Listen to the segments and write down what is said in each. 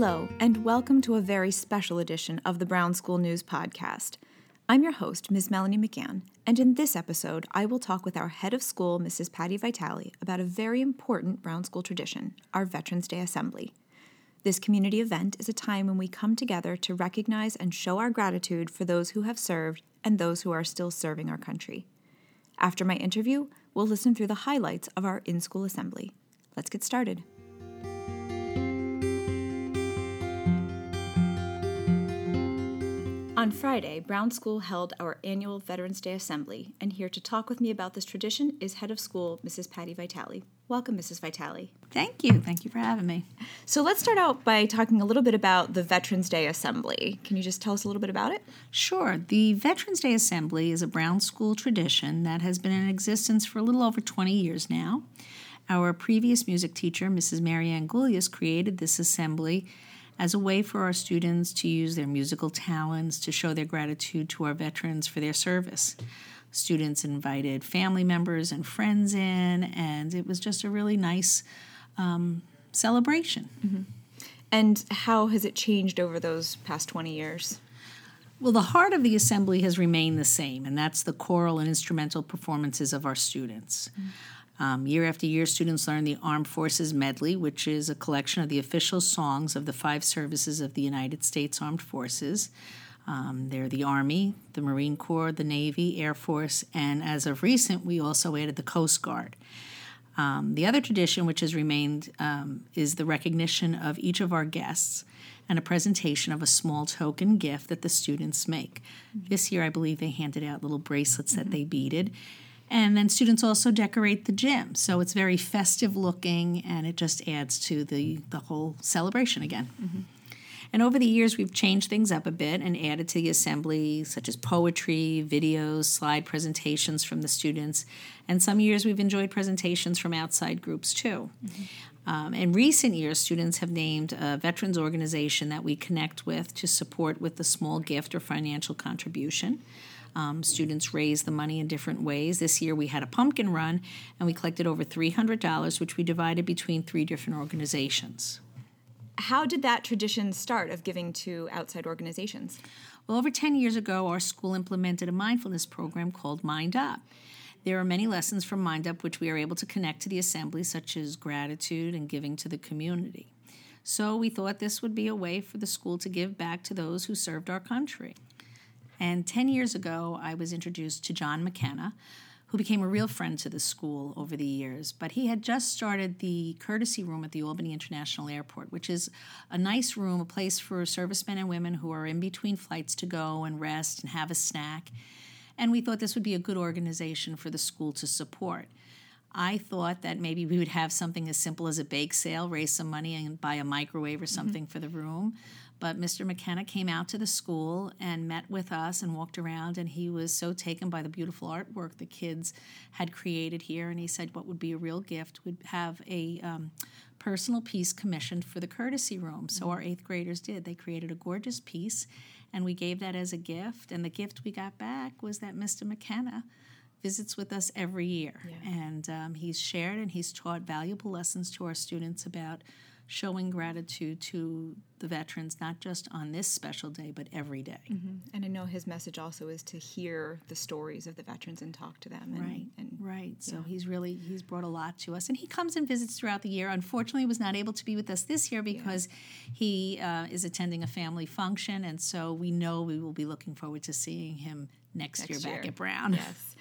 Hello, and welcome to a very special edition of the Brown School News Podcast. I'm your host, Ms. Melanie McGann, and in this episode, I will talk with our head of school, Mrs. Patty Vitale, about a very important Brown School tradition, our Veterans Day Assembly. This community event is a time when we come together to recognize and show our gratitude for those who have served and those who are still serving our country. After my interview, we'll listen through the highlights of our in school assembly. Let's get started. On Friday, Brown School held our annual Veterans Day Assembly, and here to talk with me about this tradition is head of school, Mrs. Patty Vitale. Welcome, Mrs. Vitale. Thank you. Thank you for having me. So let's start out by talking a little bit about the Veterans Day Assembly. Can you just tell us a little bit about it? Sure. The Veterans Day Assembly is a Brown School tradition that has been in existence for a little over 20 years now. Our previous music teacher, Mrs. Marianne Goulias, created this assembly as a way for our students to use their musical talents to show their gratitude to our veterans for their service. Students invited family members and friends in, and it was just a really nice um, celebration. Mm-hmm. And how has it changed over those past 20 years? Well, the heart of the assembly has remained the same, and that's the choral and instrumental performances of our students. Mm-hmm. Um, year after year, students learn the Armed Forces Medley, which is a collection of the official songs of the five services of the United States Armed Forces. Um, they're the Army, the Marine Corps, the Navy, Air Force, and as of recent, we also added the Coast Guard. Um, the other tradition, which has remained, um, is the recognition of each of our guests and a presentation of a small token gift that the students make. Mm-hmm. This year, I believe they handed out little bracelets mm-hmm. that they beaded. And then students also decorate the gym. So it's very festive looking and it just adds to the, the whole celebration again. Mm-hmm. And over the years, we've changed things up a bit and added to the assembly, such as poetry, videos, slide presentations from the students. And some years, we've enjoyed presentations from outside groups too. Mm-hmm. Um, in recent years, students have named a veterans organization that we connect with to support with a small gift or financial contribution. Um, students raise the money in different ways. This year we had a pumpkin run and we collected over $300, which we divided between three different organizations. How did that tradition start of giving to outside organizations? Well, over 10 years ago, our school implemented a mindfulness program called MindUP. There are many lessons from MindUP which we are able to connect to the assembly, such as gratitude and giving to the community. So we thought this would be a way for the school to give back to those who served our country. And 10 years ago, I was introduced to John McKenna, who became a real friend to the school over the years. But he had just started the courtesy room at the Albany International Airport, which is a nice room, a place for servicemen and women who are in between flights to go and rest and have a snack. And we thought this would be a good organization for the school to support. I thought that maybe we would have something as simple as a bake sale, raise some money, and buy a microwave or mm-hmm. something mm-hmm. for the room. But Mr. McKenna came out to the school and met with us and walked around, and he was so taken by the beautiful artwork the kids had created here. And he said, What would be a real gift would have a um, personal piece commissioned for the courtesy room. So mm-hmm. our eighth graders did. They created a gorgeous piece, and we gave that as a gift. And the gift we got back was that Mr. McKenna visits with us every year. Yeah. And um, he's shared and he's taught valuable lessons to our students about showing gratitude to the veterans, not just on this special day, but every day. Mm-hmm. And I know his message also is to hear the stories of the veterans and talk to them. And, right, and, right. Yeah. So he's really he's brought a lot to us, and he comes and visits throughout the year. Unfortunately, was not able to be with us this year because yeah. he uh, is attending a family function, and so we know we will be looking forward to seeing him next, next year, year back at Brown. Yes.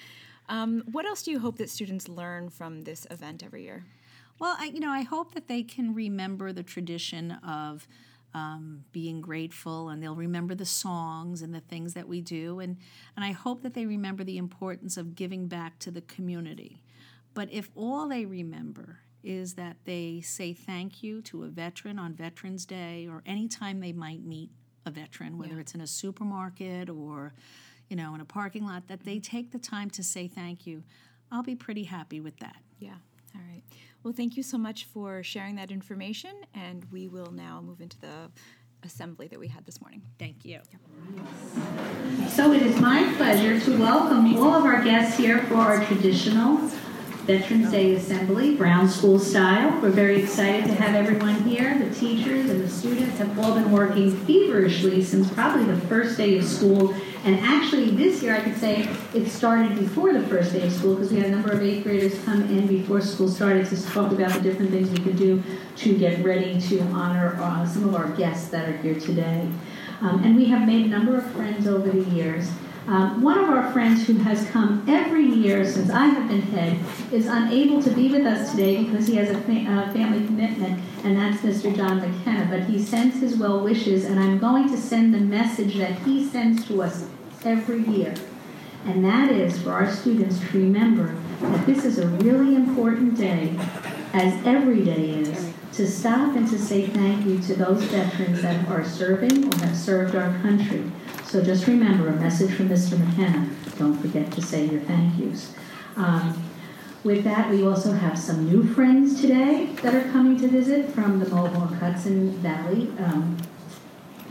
Um, what else do you hope that students learn from this event every year? Well, I, you know, I hope that they can remember the tradition of um, being grateful, and they'll remember the songs and the things that we do, and and I hope that they remember the importance of giving back to the community. But if all they remember is that they say thank you to a veteran on Veterans Day or anytime they might meet a veteran, whether yeah. it's in a supermarket or you know in a parking lot, that they take the time to say thank you, I'll be pretty happy with that. Yeah. All right. Well, thank you so much for sharing that information, and we will now move into the assembly that we had this morning. Thank you. So it is my pleasure to welcome all of our guests here for our traditional Veterans Day Assembly, Brown School style. We're very excited to have everyone here. The teachers and the students have all been working feverishly since probably the first day of school. And actually, this year I could say it started before the first day of school because we had a number of eighth graders come in before school started to talk about the different things we could do to get ready to honor uh, some of our guests that are here today. Um, and we have made a number of friends over the years. Um, one of our friends who has come every year since I have been head is unable to be with us today because he has a fa- uh, family commitment, and that's Mr. John McKenna. But he sends his well wishes, and I'm going to send the message that he sends to us every year. And that is for our students to remember that this is a really important day, as every day is, to stop and to say thank you to those veterans that are serving or have served our country. So just remember a message from Mr. McKenna. Don't forget to say your thank yous. Um, with that, we also have some new friends today that are coming to visit from the Mohawk Hudson Valley um,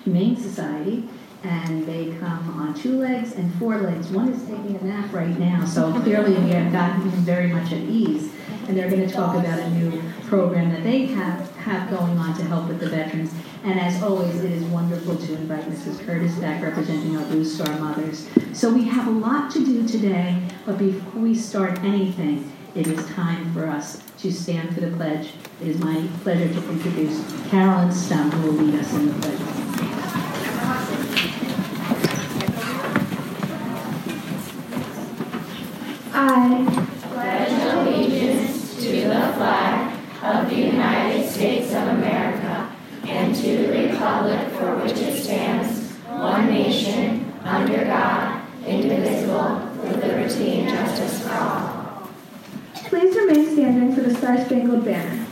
Humane Society. And they come on two legs and four legs. One is taking a nap right now, so clearly we have gotten him very much at ease. And they're going to talk about a new program that they have, have going on to help with the veterans. And as always, it is wonderful to invite Mrs. Curtis back representing our Blue Star mothers. So we have a lot to do today, but before we start anything, it is time for us to stand for the pledge. It is my pleasure to introduce Carolyn Stump, who will lead us in the pledge. I under God, indivisible, with liberty and justice for all. Please remain standing for the Star Spangled Banner.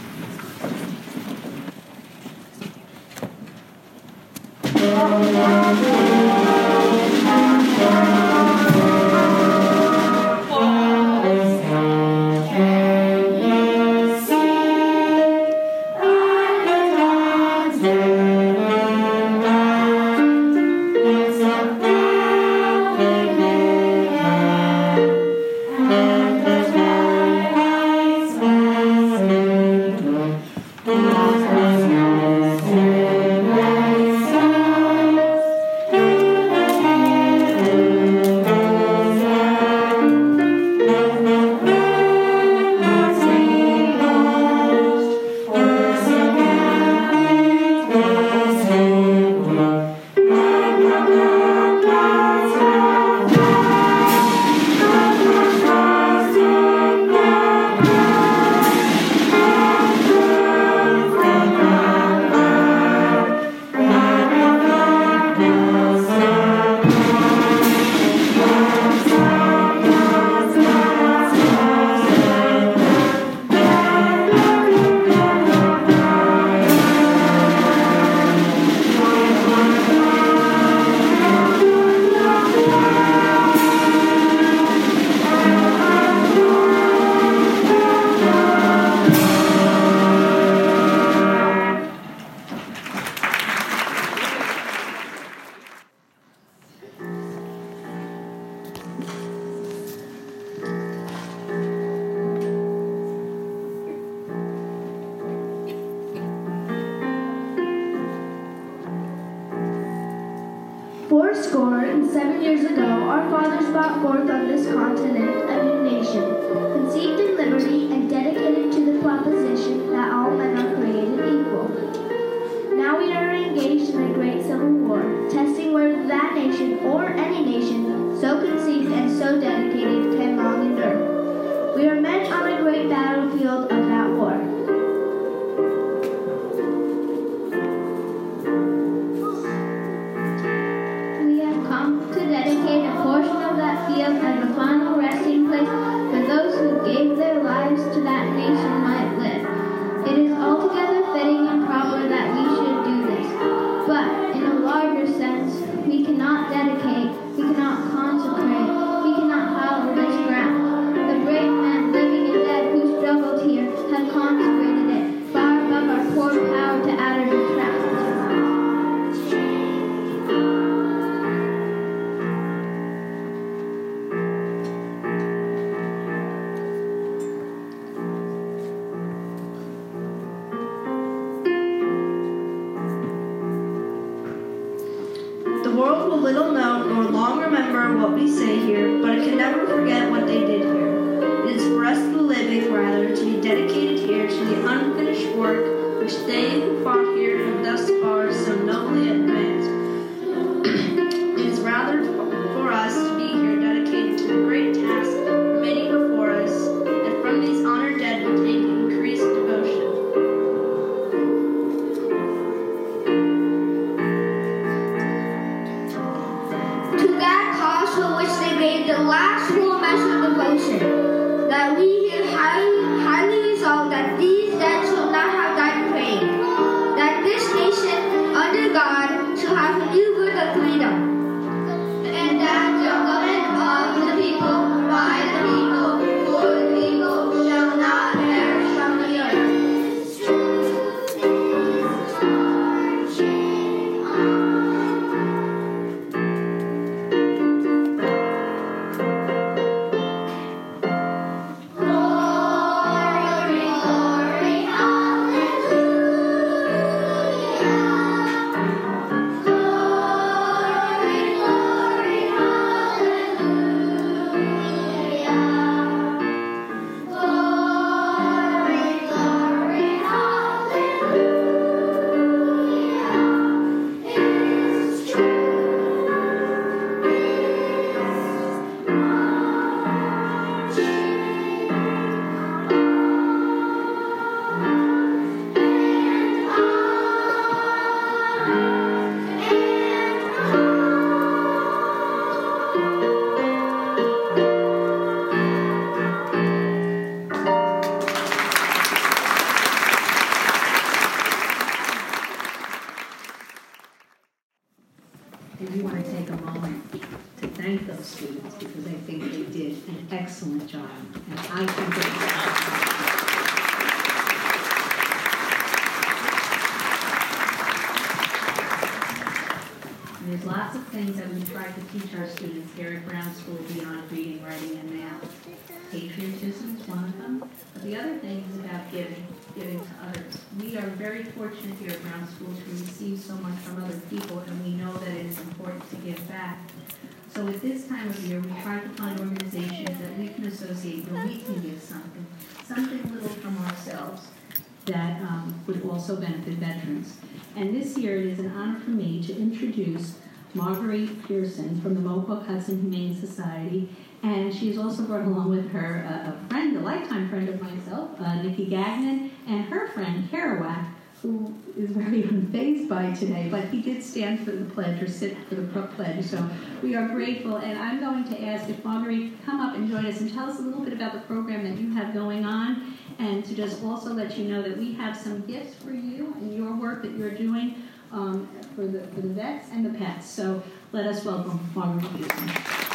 That um, would also benefit veterans. And this year, it is an honor for me to introduce Marguerite Pearson from the Mohawk Hudson Humane Society. And she's also brought along with her a, a friend, a lifetime friend of myself, uh, Nikki Gagnon, and her friend, Kerouac, who is very unfazed by today, but he did stand for the pledge or sit for the pledge. So we are grateful. And I'm going to ask if Marguerite come up and join us and tell us a little bit about the program that you have going on and to just also let you know that we have some gifts for you and your work that you're doing um, for, the, for the vets and the pets. So let us welcome Margaret Pearson.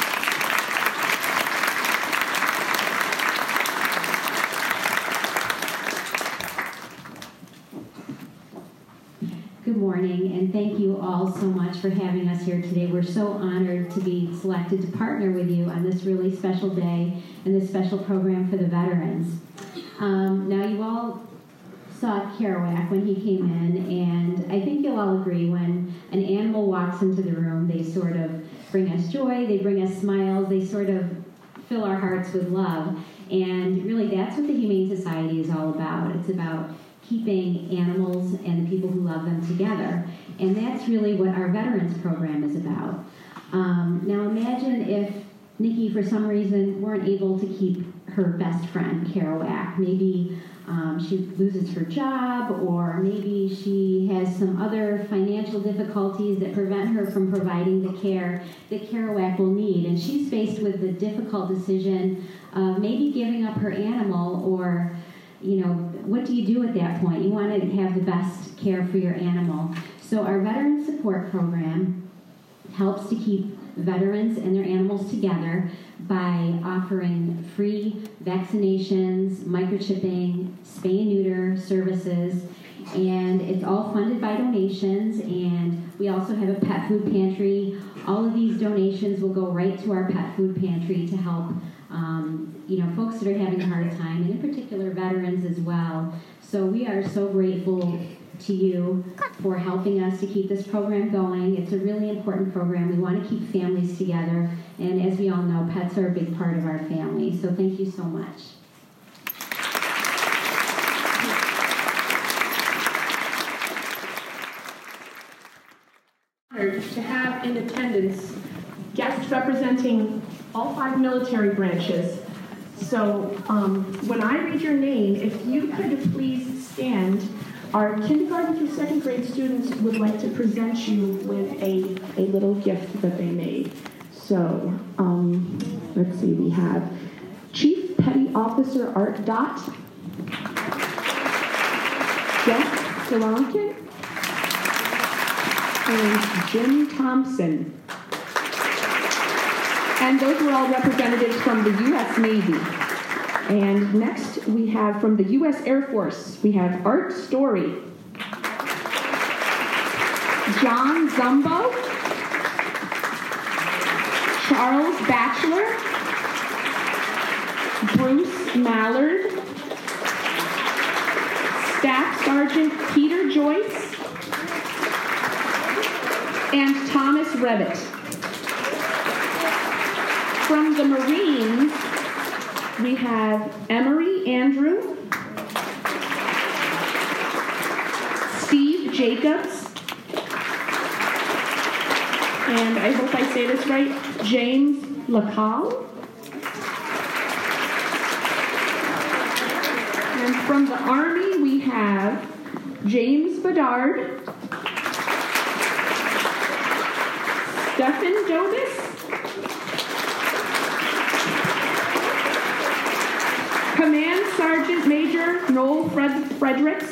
Good morning, and thank you all so much for having us here today. We're so honored to be selected to partner with you on this really special day and this special program for the veterans. Um, now, you all saw Kerouac when he came in, and I think you'll all agree when an animal walks into the room, they sort of bring us joy, they bring us smiles, they sort of fill our hearts with love. And really, that's what the Humane Society is all about. It's about keeping animals and the people who love them together. And that's really what our veterans program is about. Um, now, imagine if Nikki, for some reason, weren't able to keep her best friend, Kerouac. Maybe um, she loses her job, or maybe she has some other financial difficulties that prevent her from providing the care that Kerouac will need. And she's faced with the difficult decision of maybe giving up her animal, or, you know, what do you do at that point? You want to have the best care for your animal. So, our Veteran Support Program helps to keep veterans and their animals together by offering free vaccinations, microchipping, spay and neuter services, and it's all funded by donations. And we also have a pet food pantry. All of these donations will go right to our pet food pantry to help, um, you know, folks that are having a hard time, and in particular veterans as well. So we are so grateful to you for helping us to keep this program going. It's a really important program. We want to keep families together, and as we all know, pets are a big part of our family. So thank you so much. To have in attendance guests representing all five military branches. So um, when I read your name, if you could please stand, our kindergarten through second grade students would like to present you with a, a little gift that they made. So um, let's see, we have Chief Petty Officer Art Dot, Jeff Solankin, and Jim Thompson. And those were all representatives from the U.S. Navy. And next we have from the U.S. Air Force, we have Art Story, John Zumbo, Charles Batchelor, Bruce Mallard, Staff Sergeant Peter Joyce, and Thomas Revitt. From the Marines, we have Emery Andrew, Steve Jacobs, and I hope I say this right, James Lacal. And from the Army, we have James Bedard, Stephen Dobis, Sergeant Major Noel Fred- Fredericks,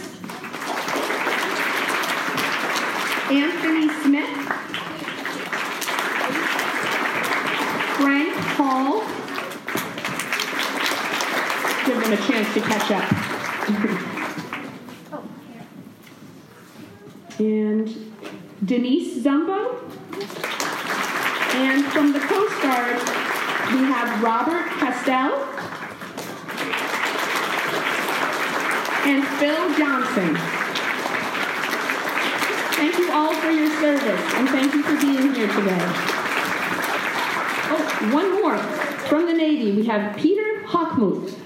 Anthony Smith, Frank Hall. Give them a chance to catch up. and Denise Zumbo. And from the Coast Guard, we have Robert Castell and Phil Johnson. Thank you all for your service, and thank you for being here today. Oh, one more. From the Navy, we have Peter Hockmuth.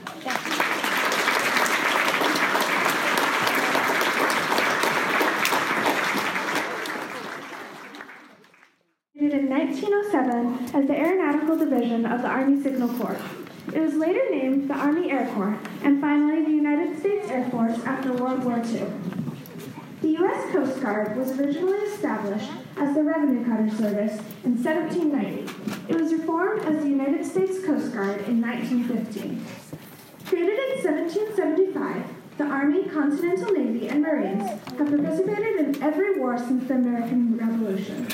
in 1907 as the Aeronautical Division of the Army Signal Corps. It was later named the Army Air Corps and finally the United States Air Force after World War II. The U.S. Coast Guard was originally established as the Revenue Cutter Service in 1790. It was reformed as the United States Coast Guard in 1915. Created in 1775, the Army, Continental Navy, and Marines have participated in every war since the American Revolution.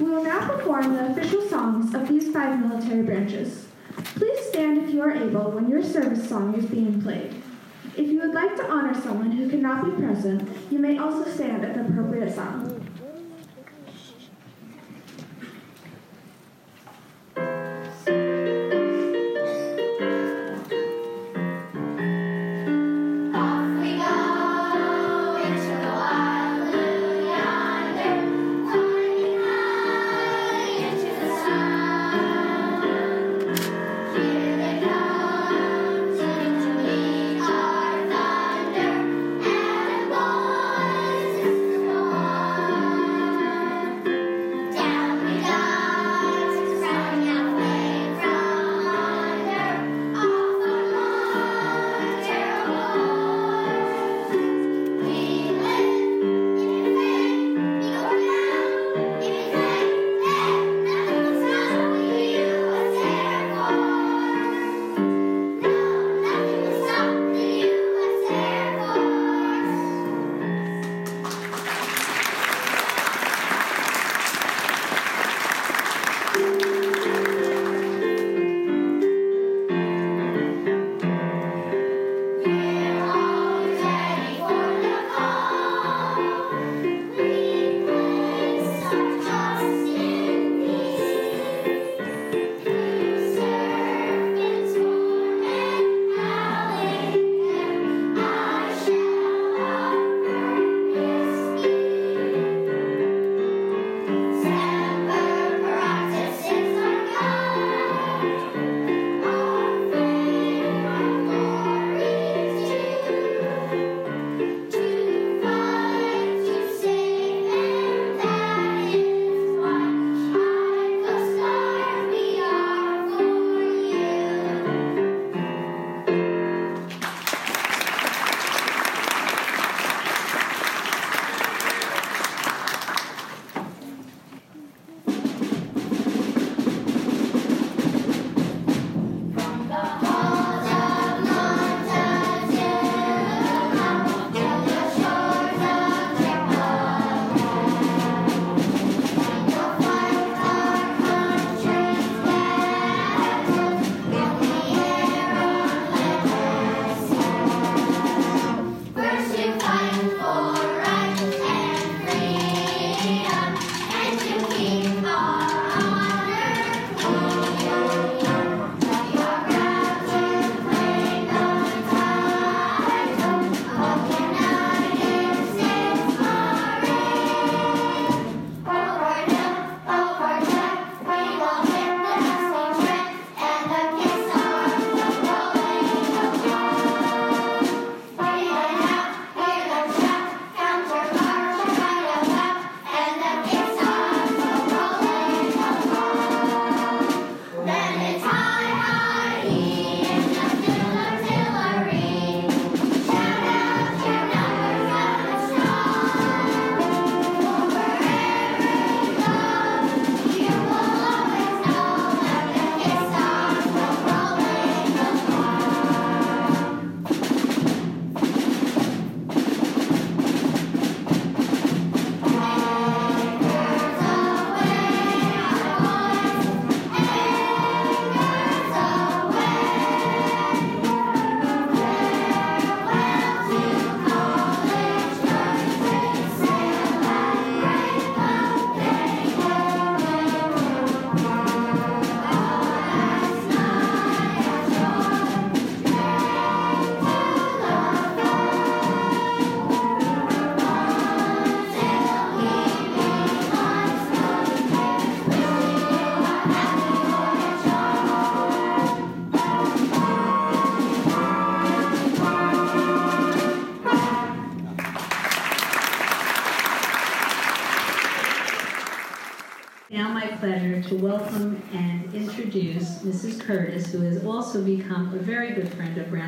We will now perform the official songs of these five military branches. Please stand if you are able when your service song is being played. If you would like to honor someone who cannot be present, you may also stand at the appropriate song.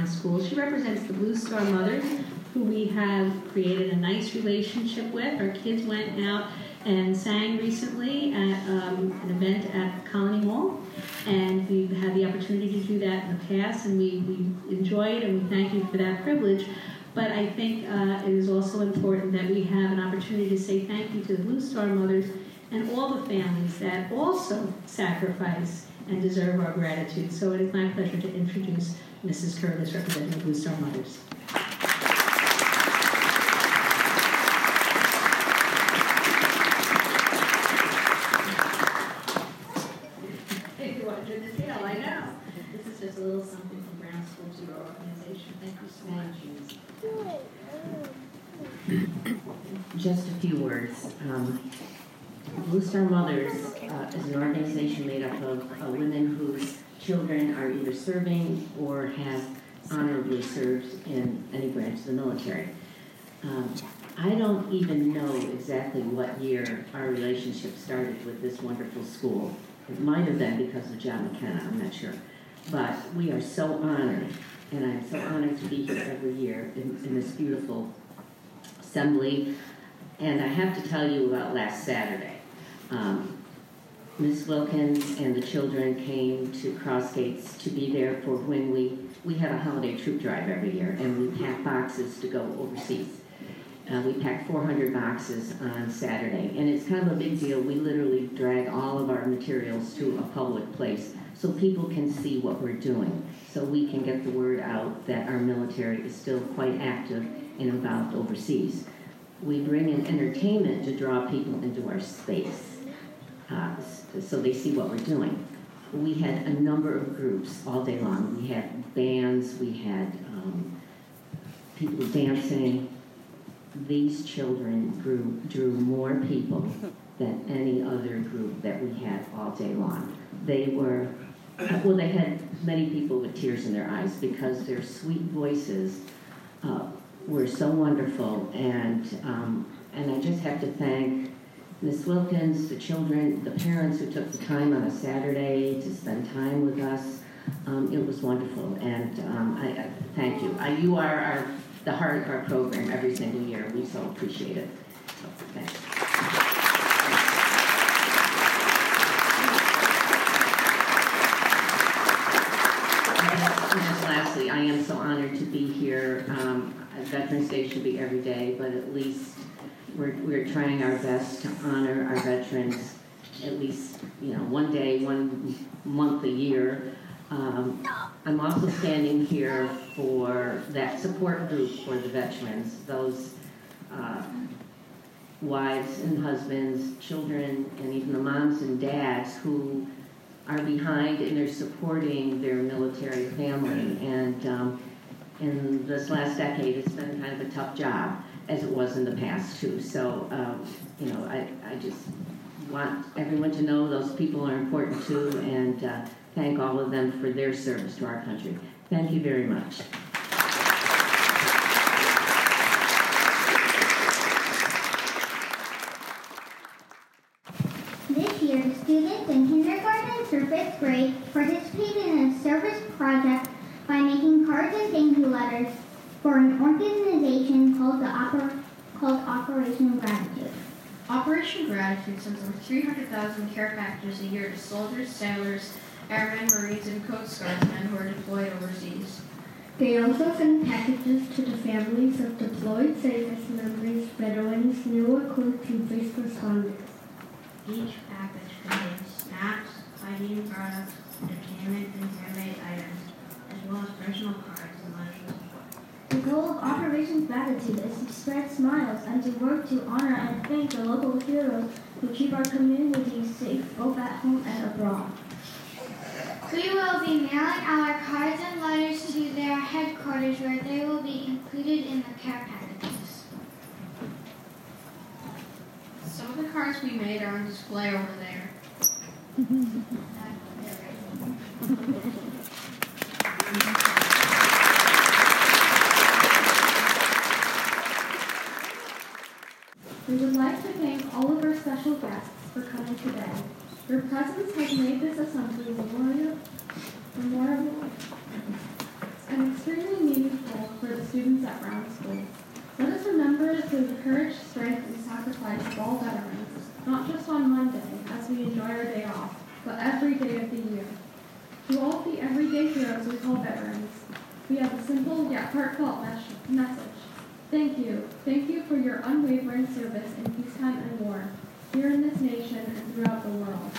Brown School. She represents the Blue Star Mothers, who we have created a nice relationship with. Our kids went out and sang recently at um, an event at Colonie Mall, and we've had the opportunity to do that in the past, and we, we enjoy it, and we thank you for that privilege. But I think uh, it is also important that we have an opportunity to say thank you to the Blue Star Mothers and all the families that also sacrifice and deserve our gratitude. So it is my pleasure to introduce Mrs. Curtis, representing the Blue Star Mothers. If you want to do I know. This is just a little something from Brown School to organization. Thank you so much. Just a few words. Um, Blue Star Mothers uh, is an organization made up of uh, women whose children are either serving or have honorably served in any branch of the military. Um, I don't even know exactly what year our relationship started with this wonderful school. It might have been because of John McKenna, I'm not sure. But we are so honored, and I'm so honored to be here every year in, in this beautiful assembly. And I have to tell you about last Saturday. Um, Ms. Wilkins and the children came to Crossgates to be there for when we, we have a holiday troop drive every year, and we pack boxes to go overseas. Uh, we packed 400 boxes on Saturday, and it's kind of a big deal. We literally drag all of our materials to a public place so people can see what we're doing, so we can get the word out that our military is still quite active and involved overseas. We bring in entertainment to draw people into our space uh, so they see what we're doing. We had a number of groups all day long. We had bands, we had um, people dancing, these children grew, drew more people than any other group that we had all day long. They were, well, they had many people with tears in their eyes because their sweet voices uh, were so wonderful. And, um, and I just have to thank Miss Wilkins, the children, the parents who took the time on a Saturday to spend time with us. Um, it was wonderful, and um, I, I, thank you. I, you are our the heart of our program every single year. We so appreciate it. So, thanks. And just lastly, I am so honored to be here. Um, Veterans Day should be every day, but at least we're, we're trying our best to honor our veterans at least, you know, one day, one month a year. Um, I'm also standing here for that support group for the veterans, those uh, wives and husbands, children, and even the moms and dads who are behind and they're supporting their military family. And um, in this last decade, it's been kind of a tough job, as it was in the past, too. So, um, you know, I, I just want everyone to know those people are important, too, and uh, thank all of them for their service to our country. Thank you very much. This year, students in kindergarten through fifth grade participated in a service project thank you letters for an organization called the Oper- called Operation Gratitude. Operation Gratitude sends over 300,000 care packages a year to soldiers, sailors, airmen, marines, and Coast Guardsmen who are deployed overseas. They also send packages to the families of deployed service members, veterans, new recruits, and first responders. Each package contains snacks, hygiene products, entertainment, and handmade items, as well as personal cards and letters of support. The goal of Operation Gratitude is to spread smiles and to work to honor and thank the local heroes who keep our communities safe both at home and abroad. We will be mailing our cards and letters to their headquarters where they will be included in the care packages. Some of the cards we made are on display over there. We would like to thank all of our special guests for coming today. Your presence has made this assembly memorial, memorable and extremely meaningful for the students at Brown School. Let us remember the courage, strength, and sacrifice of all veterans, not just on Monday as we enjoy our day off, but every day of the year. To all the everyday heroes we call veterans, we have a simple yet heartfelt message. Thank you. Thank you for your unwavering service in peacetime and war, here in this nation and throughout the world.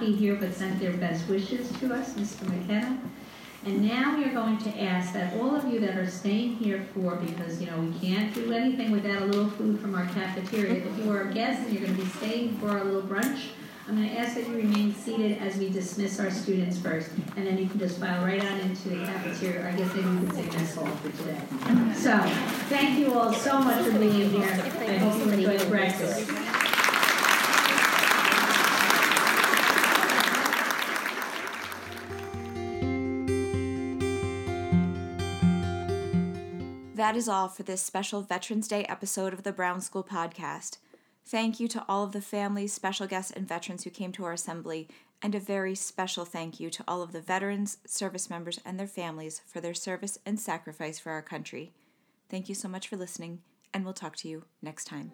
Be here but sent their best wishes to us, Mr. McKenna. And now we are going to ask that all of you that are staying here for, because, you know, we can't do anything without a little food from our cafeteria. If you are a guest and you're going to be staying for our little brunch, I'm going to ask that you remain seated as we dismiss our students first. And then you can just file right on into the cafeteria. I guess maybe you could say mess hall for today. So, thank you all so much for being here. I hope you enjoy the breakfast. That is all for this special Veterans Day episode of the Brown School Podcast. Thank you to all of the families, special guests, and veterans who came to our assembly, and a very special thank you to all of the veterans, service members, and their families for their service and sacrifice for our country. Thank you so much for listening, and we'll talk to you next time.